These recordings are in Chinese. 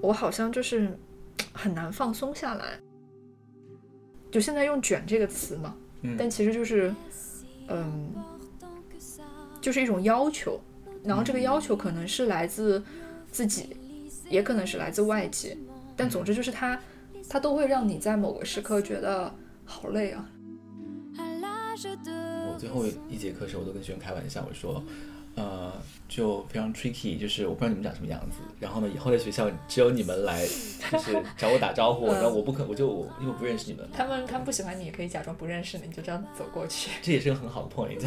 我好像就是很难放松下来。就现在用“卷”这个词嘛，嗯但其实就是，嗯，就是一种要求。然后这个要求可能是来自自己，也可能是来自外界。但总之就是它，它都会让你在某个时刻觉得好累啊。我最后一节课的时候，我都跟学生开玩笑，我说，呃，就非常 tricky，就是我不知道你们长什么样子，然后呢，以后在学校只有你们来，就是找我打招呼，嗯然后我不可，我就我因为我不认识你们，他们他们不喜欢你，也可以假装不认识你，就这样走过去。这也是个很好的 point。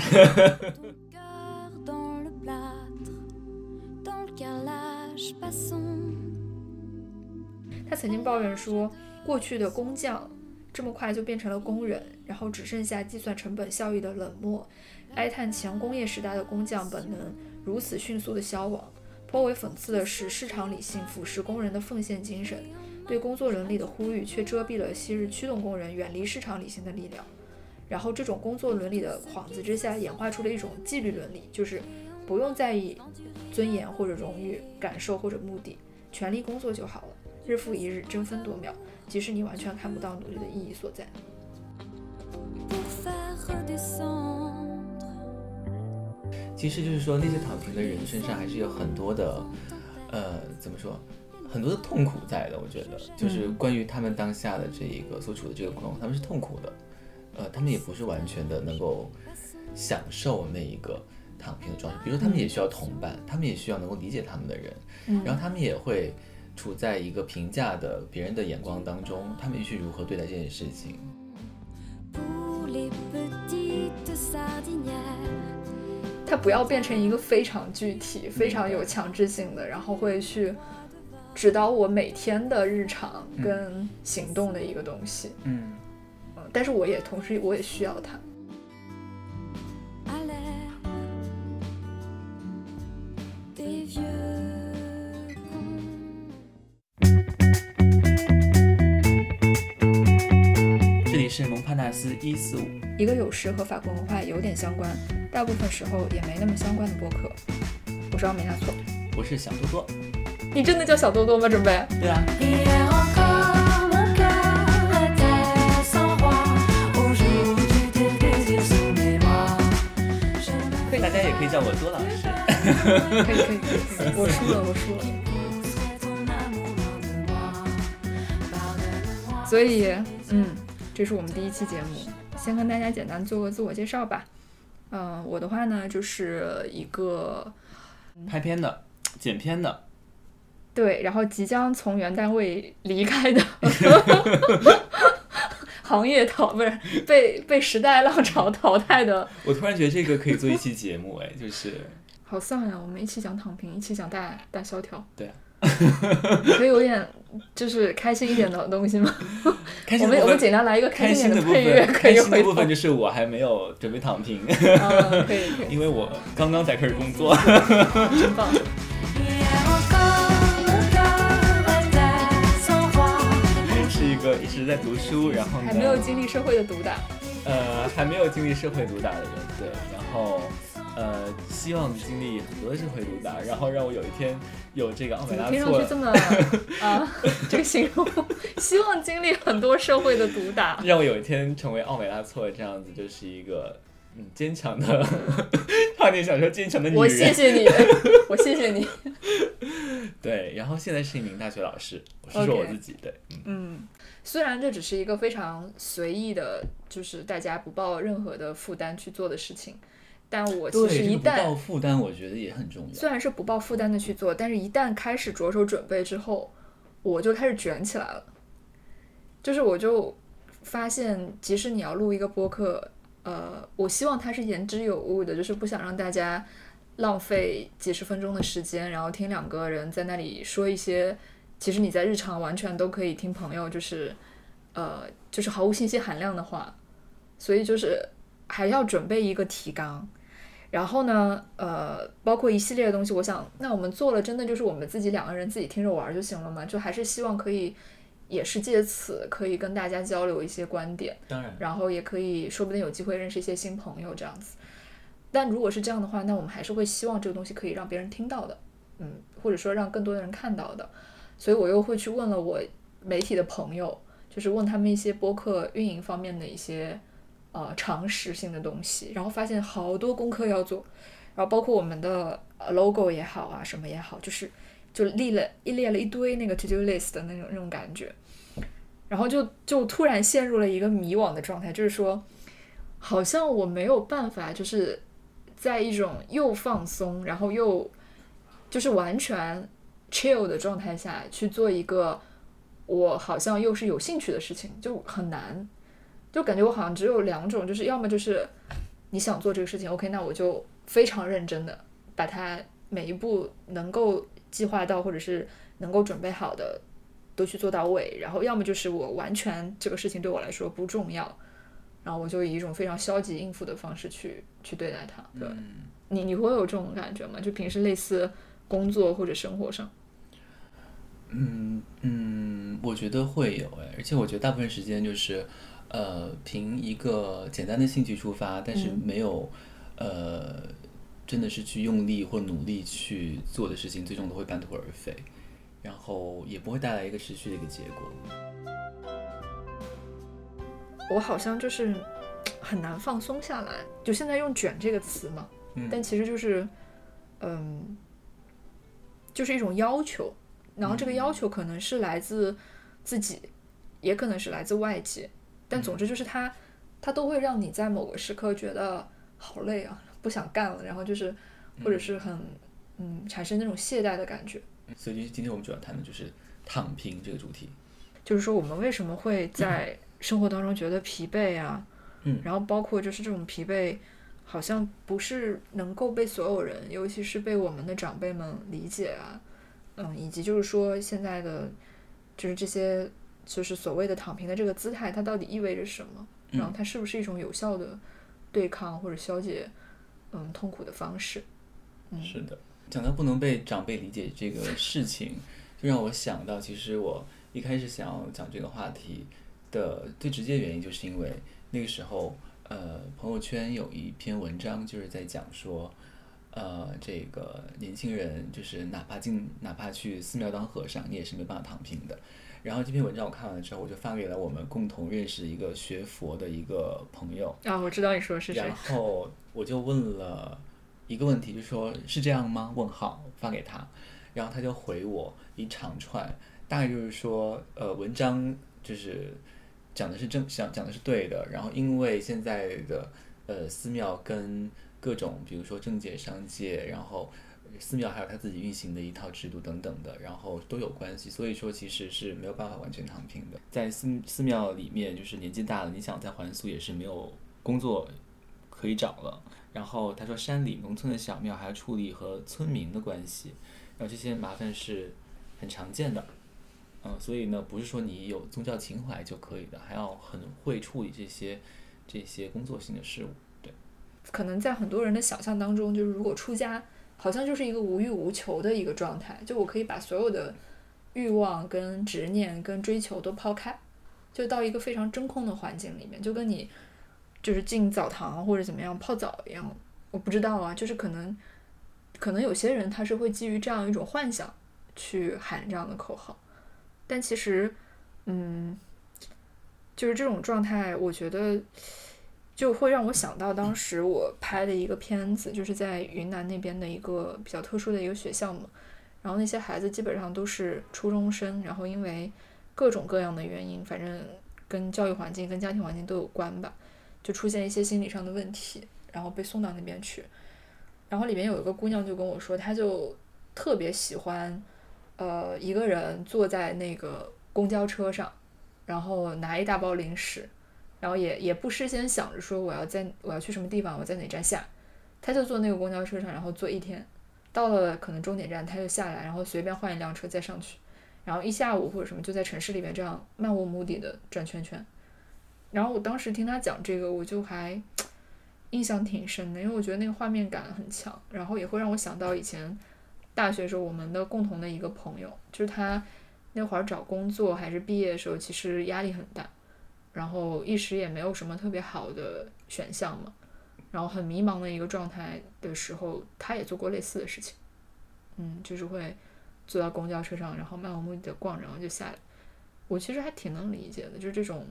他曾经抱怨说，过去的工匠这么快就变成了工人，然后只剩下计算成本效益的冷漠，哀叹前工业时代的工匠本能如此迅速的消亡。颇为讽刺的是，市场理性腐蚀工人的奉献精神，对工作伦理的呼吁却遮蔽了昔日驱动工人远离市场理性的力量。然后，这种工作伦理的幌子之下，演化出了一种纪律伦理，就是不用在意尊严或者荣誉、感受或者目的，全力工作就好了。日复一日，争分夺秒，即使你完全看不到努力的意义所在。其实就是说，那些躺平的人身上还是有很多的，呃，怎么说，很多的痛苦在的。我觉得，就是嗯关于他们当下的这一个所处的这个状况，他们是痛苦的，呃，他们也不是完全的能够享受那一个躺平的状态。比如说，他们也需要同伴，他们也需要能够理解他们的人，嗯然后他们也会处在一个评价的别人的眼光当中，他们去如何对待这件事情。它不要变成一个非常具体、非常有强制性的，然后会去指导我每天的日常跟行动的一个东西。嗯，嗯，但是我也同时我也需要它。汉纳斯一四五，一个有时和法国文化有点相关，大部分时候也没那么相关的播客。我知道没拿错，我是小多多。你真的叫小多多吗？准备？对啊。大家也可以叫我多老师。可以可以。我输了，我输了。所以，嗯。这是我们第一期节目，先跟大家简单做个自我介绍吧。嗯、我的话呢，就是一个拍片的，剪片的，对，然后即将从原单位离开的 行业淘，不是被被时代浪潮淘汰的。我突然觉得这个可以做一期节目，哎，就是好丧呀！我们一起讲躺平，一起讲大大萧条。对啊，可以有点就是开心一点的东西吗？我们我们简单来一个开心点的配乐，开心的部。分就是我还没有准备躺平，嗯，可以可以，因为我刚刚才开始工作。真棒。是一个一直在读书，然后，还没有经历社会的毒打。呃，还没有经历社会毒打的人，对，然后呃，希望经历很多的社会毒打，然后让我有一天有这个奥美拉怎么听上去这，么啊？这个形容，希望经历很多社会的毒打。让我有一天成为奥美拉错这样子，就是一个嗯坚强的，差点想说坚强的女人。我谢谢你，我谢谢你。对，然后现在是一名大学老师，我是说我自己对，嗯，嗯，虽然这只是一个非常随意的，就是大家不抱任何的负担去做的事情，但我其对，实一这个不报负担，我觉得也很重要。虽然是不报负担的去做，但是一旦开始着手准备之后，我就开始卷起来了。就是我就发现，即使你要录一个播客，呃，我希望它是言之有物的，就是不想让大家浪费几十分钟的时间，然后听两个人在那里说一些，其实你在日常完全都可以听朋友，就是呃，就是毫无信息含量的话，所以就是还要准备一个提纲。然后呢，呃，包括一系列的东西，我想，那我们做了，真的就是我们自己两个人自己听着玩儿就行了嘛？就还是希望可以，也是借此可以跟大家交流一些观点，当然，然后也可以说不定有机会认识一些新朋友这样子。但如果是这样的话，那我们还是会希望这个东西可以让别人听到的，嗯，或者说让更多的人看到的。所以我又会去问了我媒体的朋友，就是问他们一些播客运营方面的一些呃常识性的东西，然后发现好多功课要做，然后包括我们的呃 logo 也好啊，什么也好，就是就列了一列了一堆那个 to do list 的那种那种感觉，然后就就突然陷入了一个迷惘的状态，就是说，好像我没有办法，就是在一种又放松，然后又就是完全 chill 的状态下去做一个我好像又是有兴趣的事情，就很难，就感觉我好像只有两种，就是要么就是你想做这个事情，OK，那我就非常认真的把它每一步能够计划到或者是能够准备好的都去做到位，然后要么就是我完全这个事情对我来说不重要，然后我就以一种非常消极应付的方式去去对待它。对，你你会有这种感觉吗？就平时类似工作或者生活上，嗯嗯，我觉得会有哎，而且我觉得大部分时间就是，呃，凭一个简单的兴趣出发，但是没有，呃，真的是去用力或努力去做的事情，最终都会半途而废，然后也不会带来一个持续的一个结果。我好像就是很难放松下来。就现在用“卷”这个词嘛，嗯但其实就是，嗯，就是一种要求。然后这个要求可能是来自自己，也可能是来自外界。但总之就是它，它都会让你在某个时刻觉得好累啊，不想干了，然后就是或者是很嗯产生那种懈怠的感觉。所以今天我们主要谈的就是躺平这个主题。就是说我们为什么会在生活当中觉得疲惫啊？嗯然后包括就是这种疲惫，好像不是能够被所有人，尤其是被我们的长辈们理解啊，嗯，以及就是说现在的，就是这些就是所谓的躺平的这个姿态，它到底意味着什么？然后它是不是一种有效的对抗或者消解嗯痛苦的方式？嗯是的，讲到不能被长辈理解这个事情，就让我想到，其实我一开始想要讲这个话题的最直接原因，就是因为那个时候，呃，朋友圈有一篇文章就是在讲说，呃，这个年轻人就是哪怕进哪怕去寺庙当和尚，你也是没办法躺平的。然后这篇文章我看完了之后，我就发给了我们共同认识一个学佛的一个朋友，啊，我知道你说的是谁然。后我就问了一个问题，就说是这样吗？问号发给他，然后他就回我一长串，大概就是说，呃，文章就是讲的是正，讲讲的是对的，然后因为现在的呃寺庙跟各种比如说政界、商界，然后寺庙还有他自己运行的一套制度等等的，然后都有关系，所以说其实是没有办法完全躺平的。在寺寺庙里面，就是年纪大了，你想再还俗也是没有工作可以找了。然后他说，山里农村的小庙还要处理和村民的关系，然后这些麻烦是很常见的。嗯，所以呢，不是说你有宗教情怀就可以的，还要很会处理这些这些工作性的事物。对，可能在很多人的想象当中，就是如果出家，好像就是一个无欲无求的一个状态，就我可以把所有的欲望、跟执念、跟追求都抛开，就到一个非常真空的环境里面，就跟你就是进澡堂或者怎么样泡澡一样。我不知道啊，就是可能可能有些人他是会基于这样一种幻想去喊这样的口号，但其实，嗯，就是这种状态，我觉得。就会让我想到当时我拍的一个片子，就是在云南那边的一个比较特殊的一个学校嘛。然后那些孩子基本上都是初中生，然后因为各种各样的原因，反正跟教育环境、跟家庭环境都有关吧，就出现一些心理上的问题，然后被送到那边去。然后里面有一个姑娘就跟我说，她就特别喜欢，呃，一个人坐在那个公交车上，然后拿一大包零食。然后也也不事先想着说我要在我要去什么地方，我在哪站下，他就坐那个公交车上，然后坐一天，到了可能终点站他就下来，然后随便换一辆车再上去，然后一下午或者什么就在城市里面这样漫无目的的转圈圈。然后我当时听他讲这个，我就还印象挺深的，因为我觉得那个画面感很强，然后也会让我想到以前大学时候我们的共同的一个朋友，就是他那会儿找工作还是毕业的时候，其实压力很大。然后一时也没有什么特别好的选项嘛，然后很迷茫的一个状态的时候，他也做过类似的事情，嗯，就是会坐到公交车上，然后漫无目的的逛，然后就下来。我其实还挺能理解的，就是这种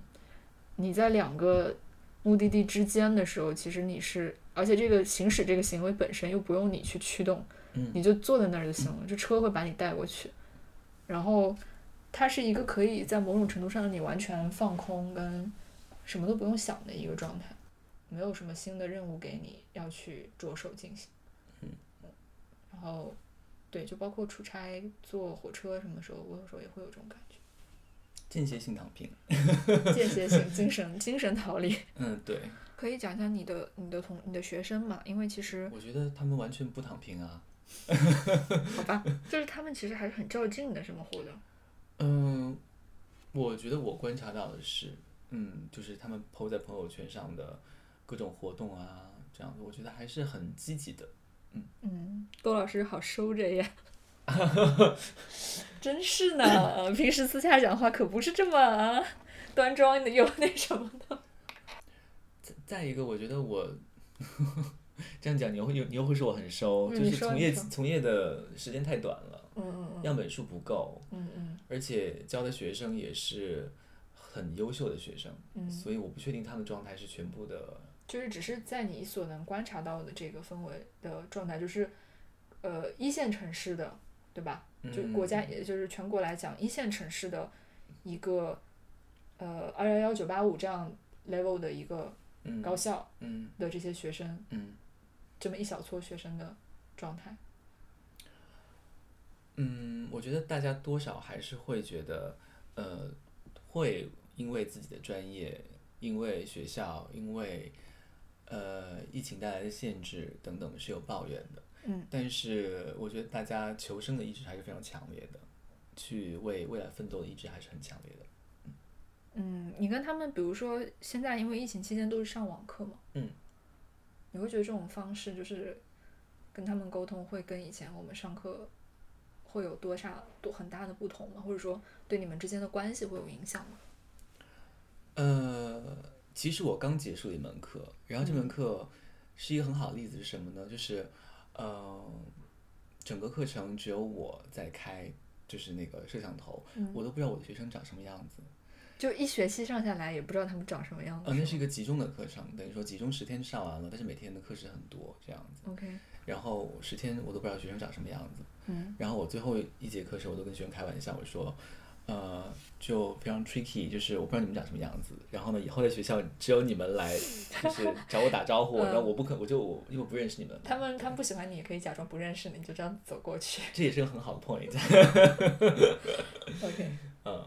你在两个目的地之间的时候，其实你是，而且这个行驶这个行为本身又不用你去驱动，嗯你就坐在那儿就行了，这车会把你带过去。然后它是一个可以在某种程度上让你完全放空跟什么都不用想的一个状态，没有什么新的任务给你要去着手进行。嗯然后对，就包括出差坐火车什么时候，我有时候也会有这种感觉，间歇性躺平。间歇性精神精神逃离。嗯，对，可以讲讲你的你的同你的学生嘛？因为其实我觉得他们完全不躺平啊。好吧，就是他们其实还是很较劲的，生活的。嗯，我觉得我观察到的是，嗯，就是他们 PO 在朋友圈上的各种活动啊，这样子，我觉得还是很积极的。嗯嗯，窦老师好收着呀，真是呢，平时私下讲话可不是这么啊端庄的又那什么的。再再一个，我觉得我这样讲，你又会你又会说我很收，嗯就是从业从业的时间太短了，嗯嗯样本数不够，嗯嗯而且教的学生也是很优秀的学生，嗯，所以我不确定他们状态是全部的。就是只是在你所能观察到的这个氛围的状态，就是呃一线城市的，对吧？就国家嗯也就是全国来讲，一线城市的一个呃二幺幺九八五这样 level 的一个嗯高校嗯的这些学生，嗯这么一小撮学生的状态。嗯，我觉得大家多少还是会觉得，呃，会因为自己的专业，因为学校，因为呃疫情带来的限制等等是有抱怨的。嗯但是我觉得大家求生的意志还是非常强烈的，去为未来奋斗的意志还是很强烈的。嗯，你跟他们，比如说现在因为疫情期间都是上网课嘛，嗯，你会觉得这种方式就是跟他们沟通会跟以前我们上课会有多大多很大的不同吗？或者说对你们之间的关系会有影响吗？呃，其实我刚结束了一门课，然后这嗯门课是一个很好的例子是什么呢？就是，呃，整个课程只有我在开，就是那个摄像头，嗯我都不知道我的学生长什么样子。就一学期上下来也不知道他们长什么样子。呃，那是一个集中的课程，等于说集中十天上完了，但是每天的课时很多这样子。OK，然后十天我都不知道学生长什么样子。嗯然后我最后一节课时，我都跟学生开玩笑，我说，呃，就非常 tricky，就是我不知道你们长什么样子。然后呢，以后在学校只有你们来，就是找我打招呼，嗯 然后我不可，我就我因为我不认识你们，他们他们不喜欢你，也可以假装不认识你，就这样走过去。这也是个很好的 point。OK，嗯，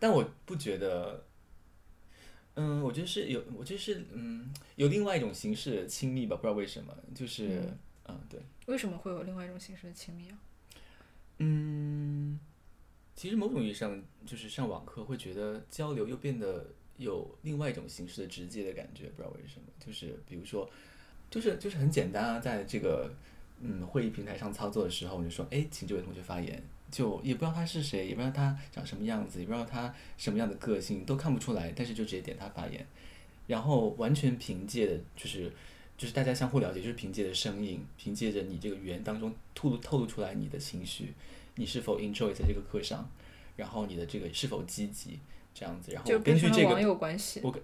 但我不觉得，嗯，我觉得是有，我觉得是嗯，有另外一种形式的亲密吧，不知道为什么，就是嗯嗯对，为什么会有另外一种形式的亲密啊？嗯，其实某种意义上，就是上网课会觉得交流又变得有另外一种形式的直接的感觉，不知道为什么。就是比如说，就是就是很简单啊，在这个嗯会议平台上操作的时候，我就说，哎，请这位同学发言，就也不知道他是谁，也不知道他长什么样子，也不知道他什么样的个性，都看不出来，但是就直接点他发言，然后完全凭借的就是。就是大家相互了解，就是凭借着声音，凭借着你这个语言当中透露透露出来你的情绪，你是否 enjoy 在这个课上，然后你的这个是否积极，这样子，然后就根据这个。我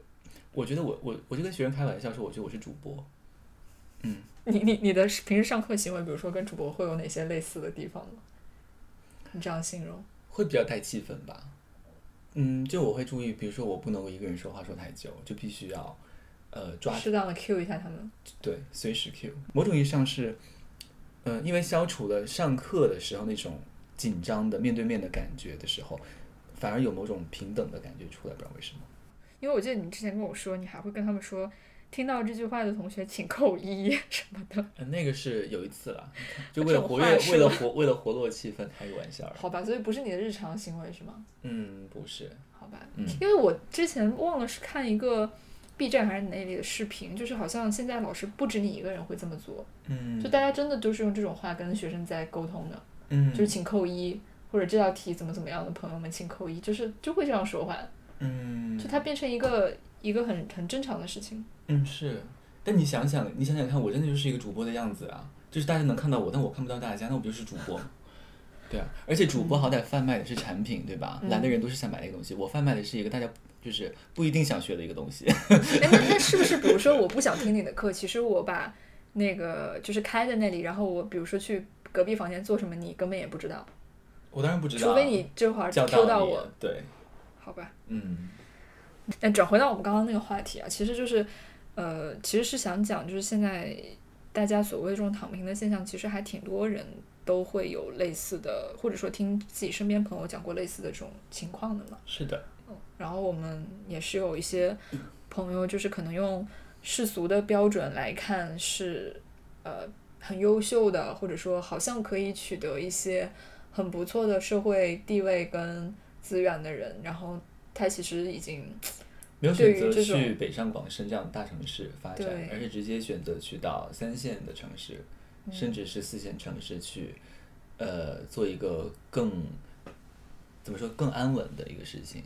我觉得我我我就跟学生开玩笑说，我觉得我是主播，嗯，你你你的平时上课行为，比如说跟主播会有哪些类似的地方吗？你这样形容，会比较带气氛吧，嗯，就我会注意，比如说我不能够一个人说话说太久，就必须要呃抓适当的 cue 一下他们。对，随时 Q。某种意义上是，嗯、因为消除了上课的时候那种紧张的面对面的感觉的时候，反而有某种平等的感觉出来，不知道为什么。因为我记得你之前跟我说，你还会跟他们说，听到这句话的同学请扣一什么的。呃，那个是有一次了，就为了活跃，为了活，为了活络气氛，开个玩笑。好吧，所以不是你的日常行为是吗？嗯，不是，好吧，嗯因为我之前忘了是看一个 B 站还是哪里的视频，就是好像现在老师不止你一个人会这么做，嗯，就大家真的都是用这种话跟学生在沟通的，嗯，就是请扣一，或者这道题怎么怎么样的朋友们请扣一，就是就会这样说话，嗯，就它变成一个一个很很正常的事情。嗯是，但你想想，你想想看，我真的就是一个主播的样子啊，就是大家能看到我，但我看不到大家，那我不就是主播吗？对啊，而且主播好歹贩卖的是产品，对吧？来的人都是想买那个东西，我贩卖的是一个大家就是不一定想学的一个东西。哎，那那是不是比如说我不想听你的课，其实我把那个就是开在那里，然后我比如说去隔壁房间做什么，你根本也不知道，我当然不知道啊，除非你这会儿叫 Q 到我，，对，好吧？嗯那转回到我们刚刚那个话题啊，其实就是，呃，其实是想讲，就是现在大家所谓这种躺平的现象，其实还挺多人都会有类似的，或者说听自己身边朋友讲过类似的这种情况的嘛。是的，嗯然后我们也是有一些朋友，就是可能用世俗的标准来看是呃很优秀的，或者说好像可以取得一些很不错的社会地位跟资源的人，然后他其实已经没有选择去北上广深这样的大城市发展，而是直接选择去到三线的城市，嗯甚至是四线城市去，呃，做一个更怎么说更安稳的一个事情。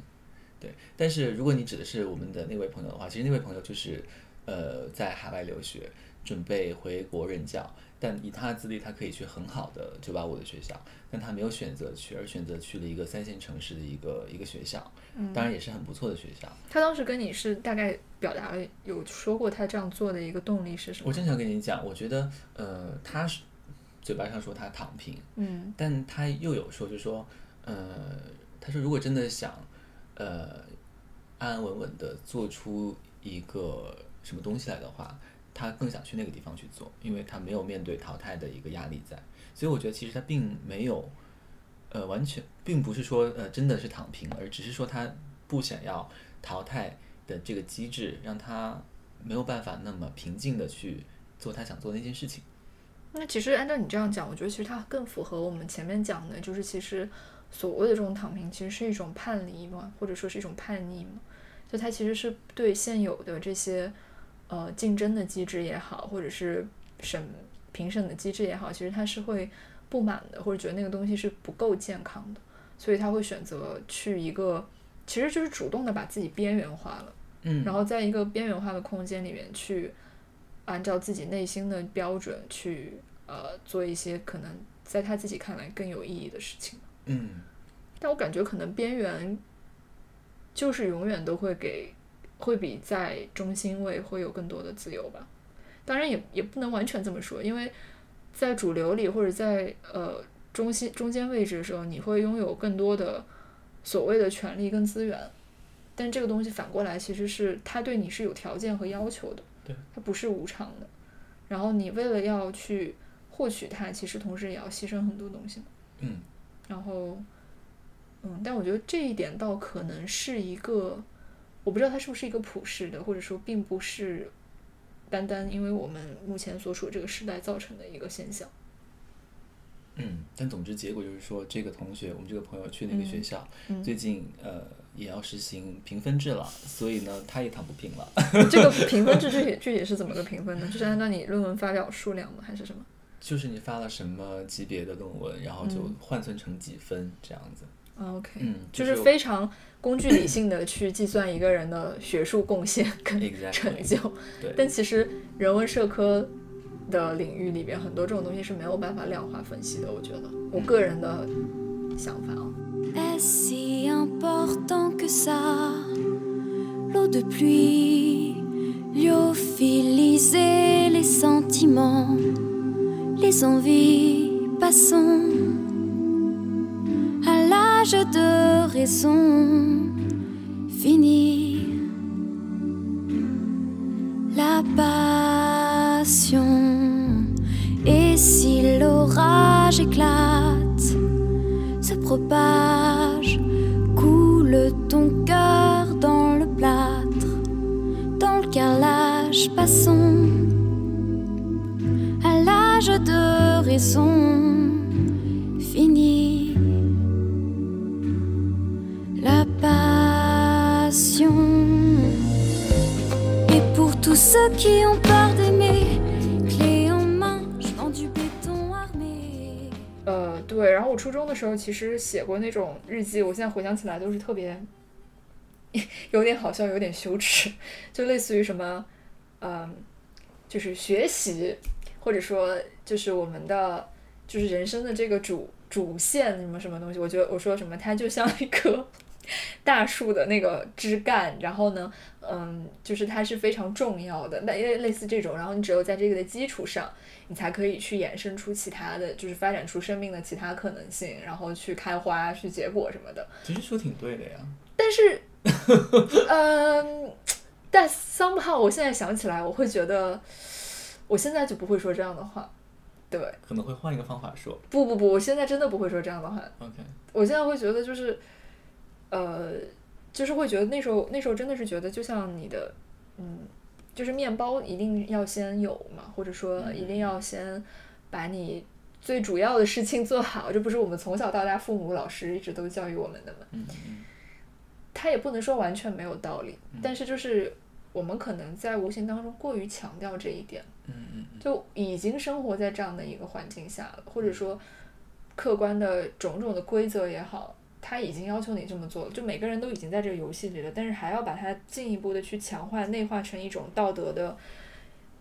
对，但是如果你指的是我们的那位朋友的话，其实那位朋友就是呃在海外留学，准备回国任教，但以他的资历，他可以去很好的九八五的学校，但他没有选择去，而选择去了一个三线城市的一个一个学校，当然也是很不错的学校。他当时跟你是大概表达了有说过他这样做的一个动力是什么？我正想跟你讲，我觉得呃，他是嘴巴上说他躺平，嗯但他又有说，就说，呃，他说如果真的想，呃，安安稳稳的做出一个什么东西来的话，他更想去那个地方去做，因为他没有面对淘汰的一个压力在，所以我觉得其实他并没有，呃，完全并不是说呃真的是躺平，而只是说他不想要淘汰的这个机制，让他没有办法那么平静的去做他想做的那件事情。那其实按照你这样讲，我觉得其实它更符合我们前面讲的，就是其实所谓的这种躺平，其实是一种叛离嘛，或者说是一种叛逆嘛。就它其实是对现有的这些呃竞争的机制也好，或者是审评审的机制也好，其实他是会不满的，或者觉得那个东西是不够健康的，所以他会选择去一个其实就是主动的把自己边缘化了。嗯，然后在一个边缘化的空间里面去按照自己内心的标准去呃做一些可能在他自己看来更有意义的事情。嗯。但我感觉可能边缘就是永远都会给会比在中心位会有更多的自由吧。当然也也不能完全这么说，因为在主流里或者在呃中心中间位置的时候，你会拥有更多的所谓的权利跟资源。但这个东西反过来其实是它对你是有条件和要求的，对，它不是无偿的。然后你为了要去获取它，其实同时也要牺牲很多东西嘛。嗯，然后，嗯，但我觉得这一点倒可能是一个，我不知道它是不是一个普世的，或者说并不是单单因为我们目前所处这个时代造成的一个现象。嗯，但总之结果就是说，这个同学，我们这个朋友去那个学校，嗯最近呃也要实行评分制了，所以呢，他也躺不平了。这个 评分制具体具体是怎么个评分呢？就是按照你论文发表数量吗？还是什么？就是你发了什么级别的论文，然后就换算成几分这样子。啊，OK，嗯就就是是非常工具理性的去计算一个人的学术贡献跟 Exactly 成就。对，但其实人文社科的领域里边，很多这种东西是没有办法量化分析的。我觉得，我个人的想法啊。L'âge de raison, fini la passion. Et si l'orage éclate, se propage, coule ton cœur dans le plâtre, dans le carrelage passant à l'âge de raison, 然后我初中的时候其实写过那种日记，我现在回想起来都是特别 有点好笑，有点羞耻，就类似于什么，嗯、就是学习，或者说就是我们的就是人生的这个主主线什么什么东西。我觉得我说什么，它就像一棵 大树的那个枝干，然后呢，嗯，就是它是非常重要的，那类类似这种，然后你只有在这个的基础上，你才可以去衍生出其他的，就是发展出生命的其他可能性，然后去开花、去结果什么的。其实说挺对的呀。但是，嗯，但 somehow 我现在想起来，我会觉得，我现在就不会说这样的话。对，可能会换一个方法说。不不不，我现在真的不会说这样的话。OK，我现在会觉得就是，呃，就是会觉得那时候那时候真的是觉得，就像你的，嗯，就是面包一定要先有嘛，或者说一定要先把你最主要的事情做好，这不是我们从小到大父母老师一直都教育我们的嘛？嗯。嗯他也不能说完全没有道理，但是就是我们可能在无形当中过于强调这一点，嗯嗯嗯。就已经生活在这样的一个环境下了，或者说客观的种种的规则也好，他已经要求你这么做了，就每个人都已经在这个游戏里了，但是还要把它进一步的去强化、内化成一种道德的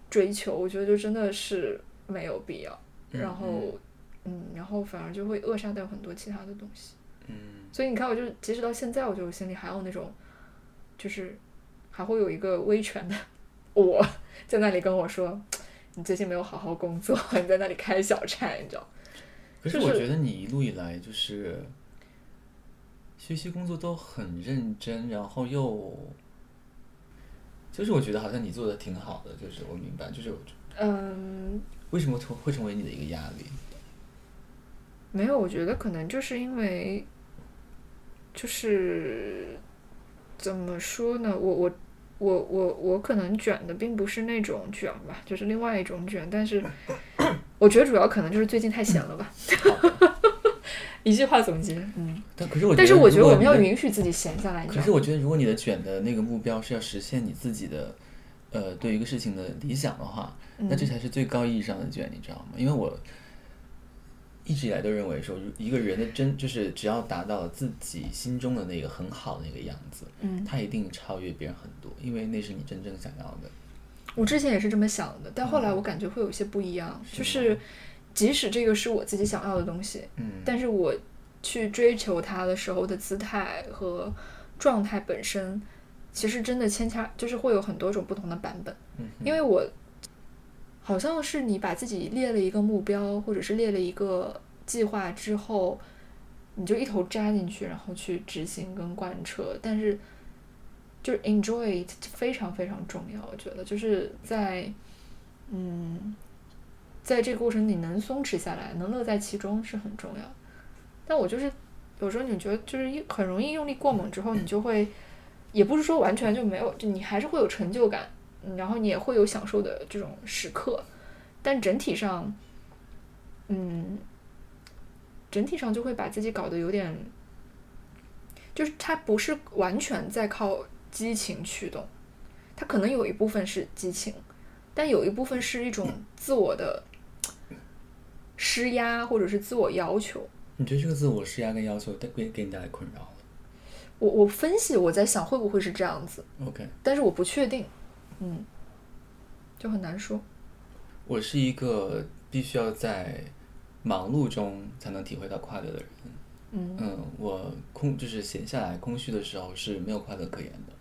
追求，我觉得就真的是没有必要。嗯然后，嗯，然后反而就会扼杀掉很多其他的东西。嗯所以你看，我就即使到现在，我就心里还有那种，就是还会有一个威权的我 在那里跟我说，你最近没有好好工作，你在那里开小差，你知道？可是我觉得你一路以来就是学习工作都很认真，然后又就是我觉得好像你做的挺好的，就是我明白，就是嗯，为什么成会成为你的一个压力？没有，我觉得可能就是因为，就是怎么说呢？我我我我我可能卷的并不是那种卷吧，就是另外一种卷。但是 我觉得主要可能就是最近太闲了吧。一句话总结，嗯。但可是我但是我觉得我们要允许自己闲下来？可是我觉得，如果你的卷的那个目标是要实现你自己的，呃，对一个事情的理想的话，那这嗯才是最高意义上的卷，你知道吗？因为我一直以来都认为说，一个人的真就是只要达到自己心中的那个很好的那个样子，嗯，他一定超越别人很多，因为那是你真正想要的。我之前也是这么想的，但后来我感觉会有些不一样，就是即使这个是我自己想要的东西，嗯，但是我去追求它的时候的姿态和状态本身，其实真的牵掐，就是会有很多种不同的版本。嗯。因为我好像是你把自己列了一个目标，或者是列了一个计划之后，你就一头扎进去，然后去执行跟贯彻，但是就是 enjoy it 非常非常重要，我觉得。就是在嗯，在这个过程你能松弛下来，能乐在其中是很重要。但我就是有时候你觉得就是一很容易用力过猛之后，你就会也不是说完全就没有，就你还是会有成就感，然后你也会有享受的这种时刻，但整体上，嗯，整体上就会把自己搞得有点，就是它不是完全在靠激情驱动，它可能有一部分是激情，但有一部分是一种自我的施压或者是自我要求。你觉得这个自我施压跟要求带给给你带来困扰了我我分析，我在想会不会是这样子，？OK，但是我不确定，嗯，就很难说。我是一个必须要在忙碌中才能体会到快乐的人。嗯嗯，我空就是闲下来空虚的时候是没有快乐可言的，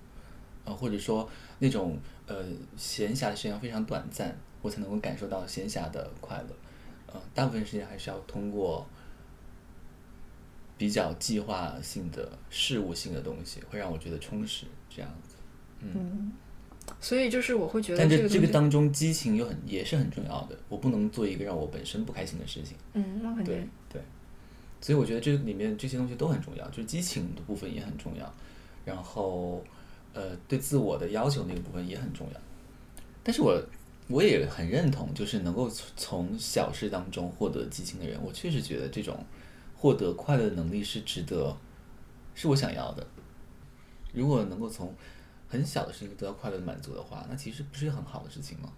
呃，或者说那种呃闲暇的时间非常短暂，我才能够感受到闲暇的快乐。呃，大部分时间还是要通过比较计划性的事物性的东西，会让我觉得充实，这样子。嗯，所以就是我会觉得但这这个这个当中激情又很也是很重要的，我不能做一个让我本身不开心的事情。嗯，那肯对定，对，所以我觉得这里面这些东西都很重要，就是激情的部分也很重要，然后呃对自我的要求那个部分也很重要。但是我我也很认同，就是能够从小事当中获得激情的人，我确实觉得这种获得快乐的能力是值得，是我想要的。如果能够从很小的事情得到快乐的满足的话，那其实不是一个很好的事情吗？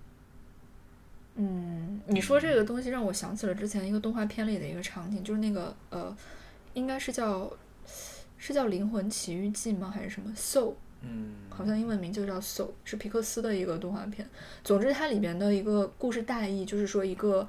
嗯，你说这个东西让我想起了之前一个动画片里的一个场景，就是那个呃，应该是叫是叫《灵魂奇遇记》吗？还是什么？So 嗯好像英文名就叫《Soul》，是皮克斯的一个动画片。总之，它里边的一个故事大意就是说，一个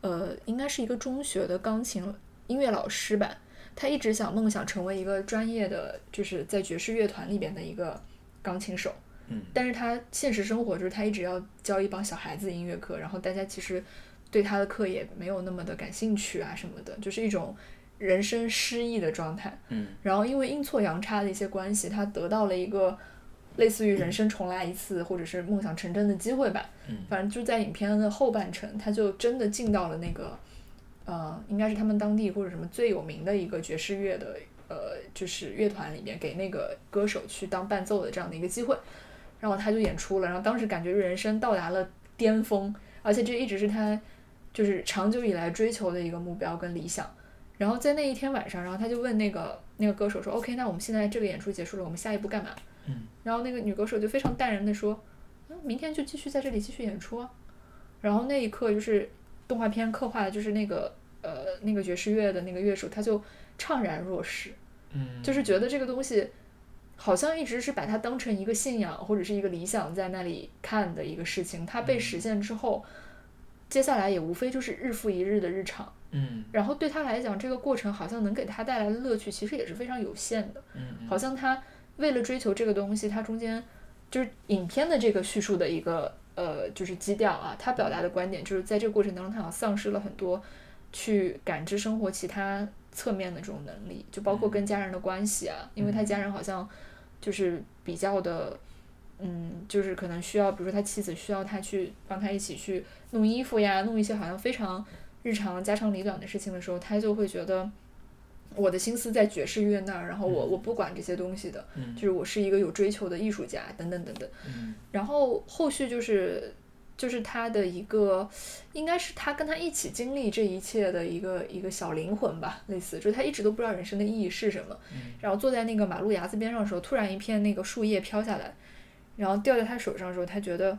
呃，应该是一个中学的钢琴音乐老师吧，他一直想梦想成为一个专业的，就是在爵士乐团里边的一个钢琴手。嗯但是他现实生活就是他一直要教一帮小孩子音乐课，然后大家其实对他的课也没有那么的感兴趣啊什么的，就是一种人生失意的状态。嗯然后因为阴错阳差的一些关系，他得到了一个类似于人生重来一次，或者是梦想成真的机会吧。嗯反正就在影片的后半程，他就真的进到了那个，呃，应该是他们当地或者什么最有名的一个爵士乐的，呃，就是乐团里面给那个歌手去当伴奏的这样的一个机会。然后他就演出了，然后当时感觉人生到达了巅峰，而且这一直是他就是长久以来追求的一个目标跟理想。然后在那一天晚上，然后他就问那个那个歌手说：“OK，那我们现在这个演出结束了，我们下一步干嘛？”嗯。然后那个女歌手就非常淡然的说：“嗯，明天就继续在这里继续演出啊。”然后那一刻就是动画片刻画的就是那个呃那个爵士乐的那个乐手，他就怅然若失，嗯，就是觉得这个东西好像一直是把它当成一个信仰或者是一个理想在那里看的一个事情，它被实现之后，接下来也无非就是日复一日的日常。嗯。然后对他来讲，这个过程好像能给他带来的乐趣其实也是非常有限的。嗯。好像他为了追求这个东西，他中间就是影片的这个叙述的一个呃，就是基调啊，他表达的观点就是在这个过程当中，他好像丧失了很多去感知生活其他侧面的这种能力，就包括跟家人的关系啊，因为他家人好像就是比较的。嗯，就是可能需要，比如说他妻子需要他去帮他一起去弄衣服呀，弄一些好像非常日常家长里短的事情的时候，他就会觉得我的心思在爵士乐那儿，然后我我不管这些东西的，嗯就是我是一个有追求的艺术家，等等等等。嗯然后后续就是就是他的一个，应该是他跟他一起经历这一切的一个一个小灵魂吧，类似，就是他一直都不知道人生的意义是什么。嗯然后坐在那个马路牙子边上的时候，突然一片那个树叶飘下来，然后掉在他手上的时候，他觉得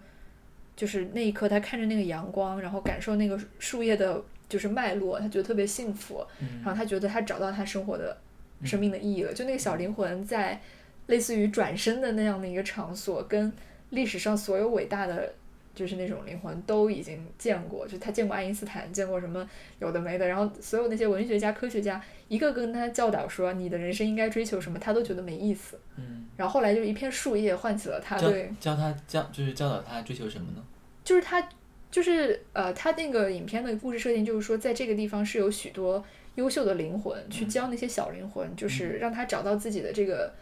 就是那一刻，他看着那个阳光，然后感受那个树叶的，就是脉络，他觉得特别幸福。嗯然后他觉得他找到他生活的生命的意义了。就那个小灵魂在类似于转身的那样的一个场所，跟历史上所有伟大的就是那种灵魂都已经见过，就他见过爱因斯坦，见过什么有的没的，然后所有那些文学家、科学家一个个跟他教导说你的人生应该追求什么，他都觉得没意思。嗯，然后后来就一片树叶唤起了他对，教他教就是教导他追求什么呢？就是他就是呃，他那个影片的故事设定就是说，在这个地方是有许多优秀的灵魂去教那些小灵魂，就是让他找到自己的这个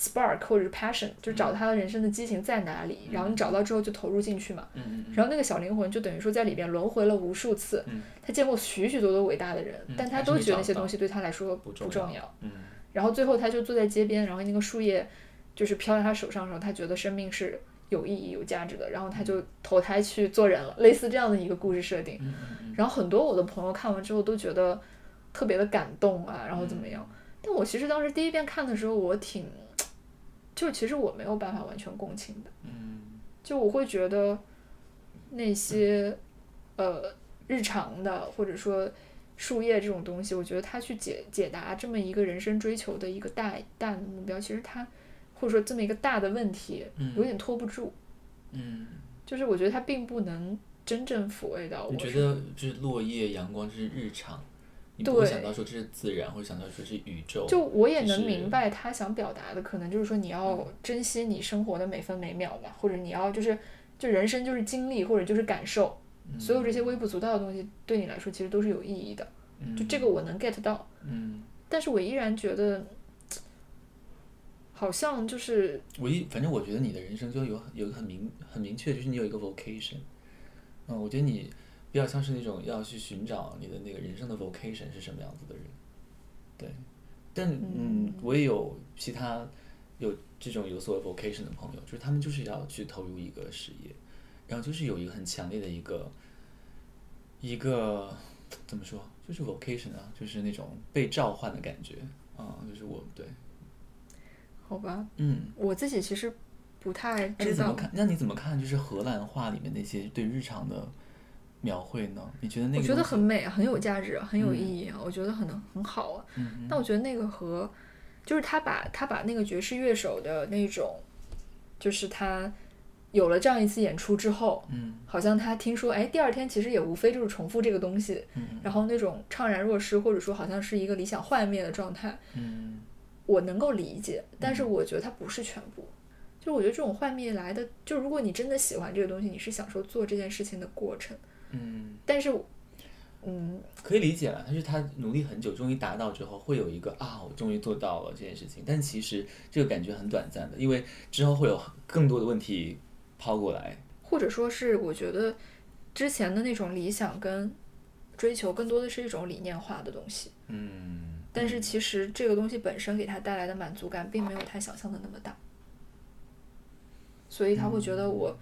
spark 或者是 passion，就是找他的人生的激情在哪里。然后你找到之后就投入进去嘛。然后那个小灵魂就等于说在里边轮回了无数次，嗯他见过许许多多伟大的人，嗯但他都觉得那些东西对他来说不不重要嗯然后最后他就坐在街边，然后那个树叶就是飘在他手上的时候，他觉得生命是有意义、有价值的，然后他就投胎去做人了，类似这样的一个故事设定。然后很多我的朋友看完之后都觉得特别的感动啊，然后怎么样？但我其实当时第一遍看的时候，我挺，就其实我没有办法完全共情的，嗯就我会觉得那些呃日常的或者说树叶这种东西，我觉得它去解解答这么一个人生追求的一个大大的目标，其实它或者说这么一个大的问题，嗯有点拖不住。嗯，就是我觉得它并不能真正抚慰到我。你觉得就是落叶、阳光就是日常，你不会对想到说这是自然，或者想到说是宇宙。就我也能明白他想表达的，可能就是说你要珍惜你生活的每分每秒吧，或者你要就是就人生就是经历或者就是感受，所有这些微不足道的东西对你来说其实都是有意义的。就这个我能 get 到，嗯，但是我依然觉得，好像就是我一反正我觉得你的人生就有有一个很明很明确，就是你有一个 vocation。嗯，我觉得你比较像是那种要去寻找你的那个人生的 vocation 是什么样子的人。对，但嗯，我也有其他有这种有所谓 vocation 的朋友，就是他们就是要去投入一个事业，然后就是有一个很强烈的一个一个怎么说，就是 vocation 啊，就是那种被召唤的感觉啊、就是我对，好吧，嗯。我自己其实不太知道。那你怎么看？那你怎么看？就是荷兰话里面那些对日常的描绘呢？你觉得那个？我觉得很。美，很有价值，很有意义啊！我觉得很很好啊。嗯但我觉得那个和，就是他把他把那个爵士乐手的那种就是他有了这样一次演出之后，嗯好像他听说，哎，第二天其实也无非就是重复这个东西，嗯然后那种怅然若失，或者说好像是一个理想幻灭的状态，嗯我能够理解，但是我觉得它不是全部。就是我觉得这种幻灭来的，就如果你真的喜欢这个东西，你是享受做这件事情的过程。嗯，但是，嗯，可以理解了。但是他努力很久，终于达到之后，会有一个啊，我终于做到了这件事情。但其实这个感觉很短暂的，因为之后会有更多的问题抛过来。或者说是我觉得之前的那种理想跟追求，更多的是一种理念化的东西。嗯，但是其实这个东西本身给他带来的满足感，并没有他想象的那么大，所以他会觉得我，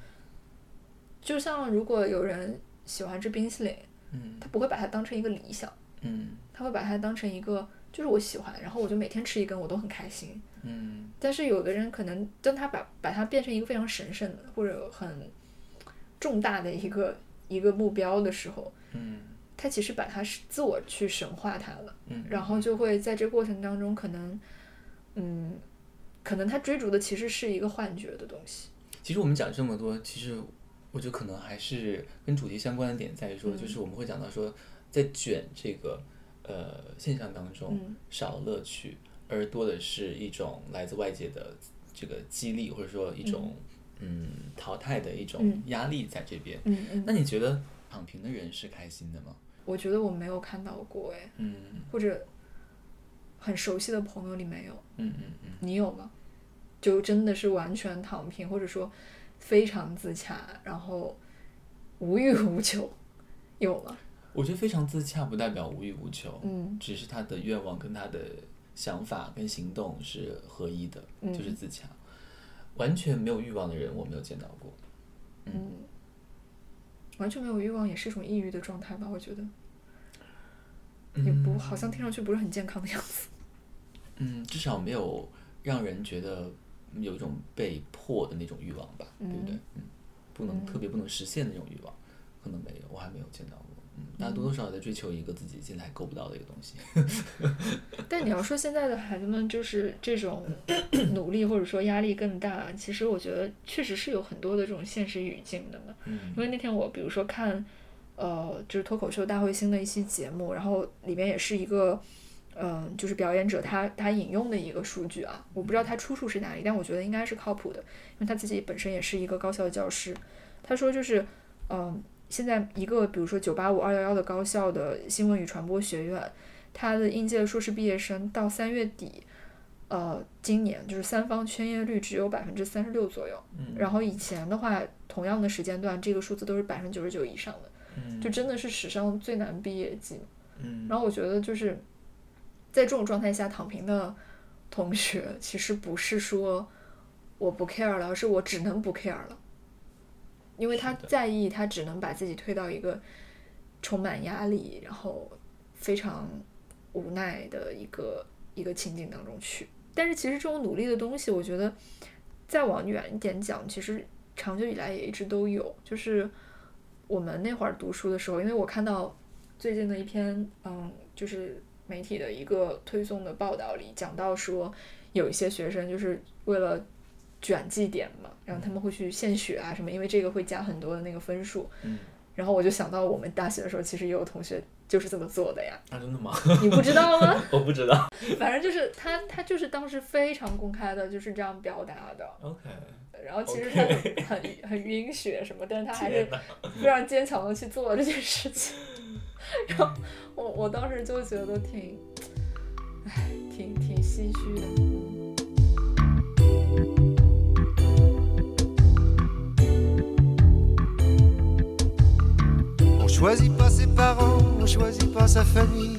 就像如果有人喜欢吃冰淇淋，嗯他不会把它当成一个理想，嗯他会把它当成一个就是我喜欢，然后我就每天吃一根，我都很开心。嗯但是有的人可能当他把把它变成一个非常神圣的或者很重大的一个一个目标的时候，嗯他其实把它是自我去神化它了。嗯，然后就会在这个过程当中，可能，嗯，可能他追逐的其实是一个幻觉的东西。其实我们讲这么多，其实我觉得可能还是跟主题相关的点在于说，嗯。就是我们会讲到说，在卷这个呃现象当中，嗯。少了乐趣，而多的是一种来自外界的这个激励，或者说一种嗯淘汰的一种嗯。压力在这边。嗯嗯，那你觉得躺平的人是开心的吗？我觉得我没有看到过哎，嗯。或者很熟悉的朋友里没有，嗯嗯嗯，你有吗？就真的是完全躺平，或者说非常自洽，然后无欲无求，有吗？我觉得非常自洽不代表无欲无求，嗯只是他的愿望跟他的想法跟行动是合一的，嗯就是自洽。完全没有欲望的人，我没有见到过。嗯，完全没有欲望也是一种抑郁的状态吧？我觉得也不好像听上去不是很健康的样子。嗯，至少没有让人觉得有一种被迫的那种欲望吧，对不对？嗯，不能、特别不能实现的那种欲望，可能没有，我还没有见到过。嗯，大家多多少少在追求一个自己现在还够不到的一个东西。但你要说现在的孩子们就是这种 努力或者说压力更大，其实我觉得确实是有很多的这种现实语境的嘛。嗯因为那天我比如说看，呃，就是脱口秀大会星的一期节目，然后里面也是一个，嗯、就是表演者他他引用的一个数据啊，我不知道他出处是哪里，但我觉得应该是靠谱的，因为他自己本身也是一个高校的教师。他说就是，嗯、现在一个比如说九八五、二幺幺的高校的新闻与传播学院，他的应届硕士毕业生到三月底。呃，今年就是三方圈业率只有百分之三十六左右，嗯然后以前的话，同样的时间段，这个数字都是百分之九十九以上的，嗯就真的是史上最难毕业季。嗯然后我觉得就是在这种状态下躺平的同学，其实不是说我不 care 了，而是我只能不 care 了，因为他在意，他只能把自己推到一个充满压力，然后非常无奈的一个一个情景当中去。但是其实这种努力的东西，我觉得再往远一点讲，其实长久以来也一直都有。就是我们那会儿读书的时候，因为我看到最近的一篇，嗯，就是媒体的一个推送的报道里讲到说，有一些学生就是为了卷绩点嘛，然后他们会去献血啊什么，因为这个会加很多的那个分数。嗯然后我就想到我们大学的时候，其实也有同学就是这么做的呀，啊，真的吗？你不知道吗？我不知道。反正就是他，他就是当时非常公开的，就是这样表达的。OK，然后其实他很很很晕血什么，但是他还是非常坚强的去做这件事情。然后我我当时就觉得挺，唉，挺挺唏嘘的。 On choisit pas ses parents, on choisit pas sa famille.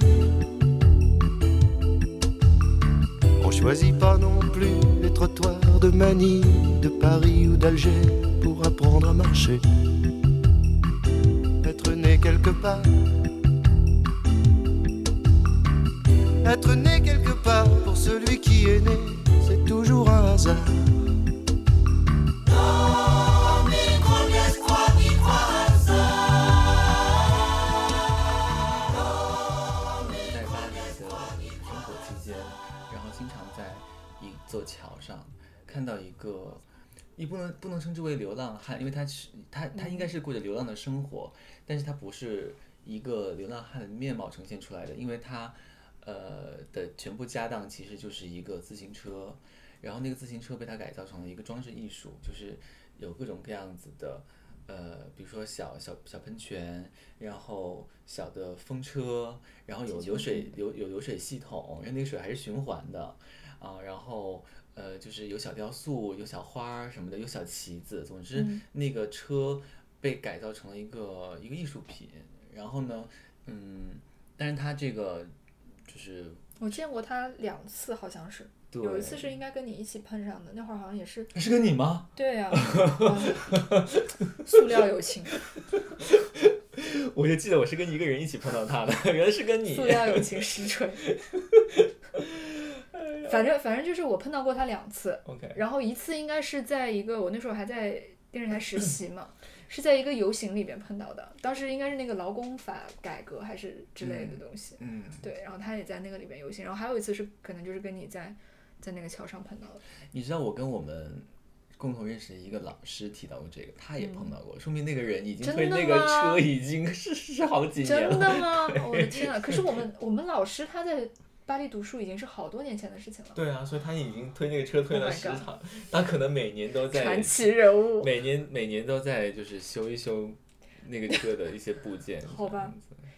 On choisit pas non plus les trottoirs de Manille, de Paris ou d'Alger pour apprendre à marcher. Être né quelque part. Être né quelque part pour celui qui est né, c'est toujours un hasard. 在巴黎的生活期间，然后经常在一座桥上看到一个你不能不能称之为流浪汉，因为他是他他应该是过着流浪的生活，但是他不是一个流浪汉的面貌呈现出来的，因为他呃的全部家当其实就是一个自行车，然后那个自行车被他改造成了一个装置艺术，就是有各种各样子的。呃，比如说小小小喷泉，然后小的风车，然后有流水流有流水系统，因为那个水还是循环的，啊，然后呃就是有小雕塑，有小花儿什么的，有小旗子，总之、那个车被改造成了一个一个艺术品。然后呢，嗯，但是它这个就是我见过他两次，好像是有一次是应该跟你一起碰上的，那会儿好像也是是跟你吗？对呀、嗯 塑料友情，我就记得我是跟一个人一起碰到他的，原来是跟你塑料友情实锤。反正反正就是我碰到过他两次，OK，然后一次应该是在一个我那时候还在电视台实习嘛，是在一个游行里面碰到的，当时应该是那个劳工法改革还是之类的东西，嗯，对，然后他也在那个里面游行，然后还有一次是可能就是跟你在在那个桥上碰到的，你知道我跟我们共同认识的一个老师提到过这个，他也碰到过，说明那个人已经真的推那个吗车已经 是是好几年真。的吗？我的天啊！可是我们我们老师他在巴黎读书已经是好多年前的事情了，对啊，所以他已经推那个车推 Oh 了 God 长，他可能每年都在传奇人物。每年每年都在就是修一修那个车的一些部件。好吧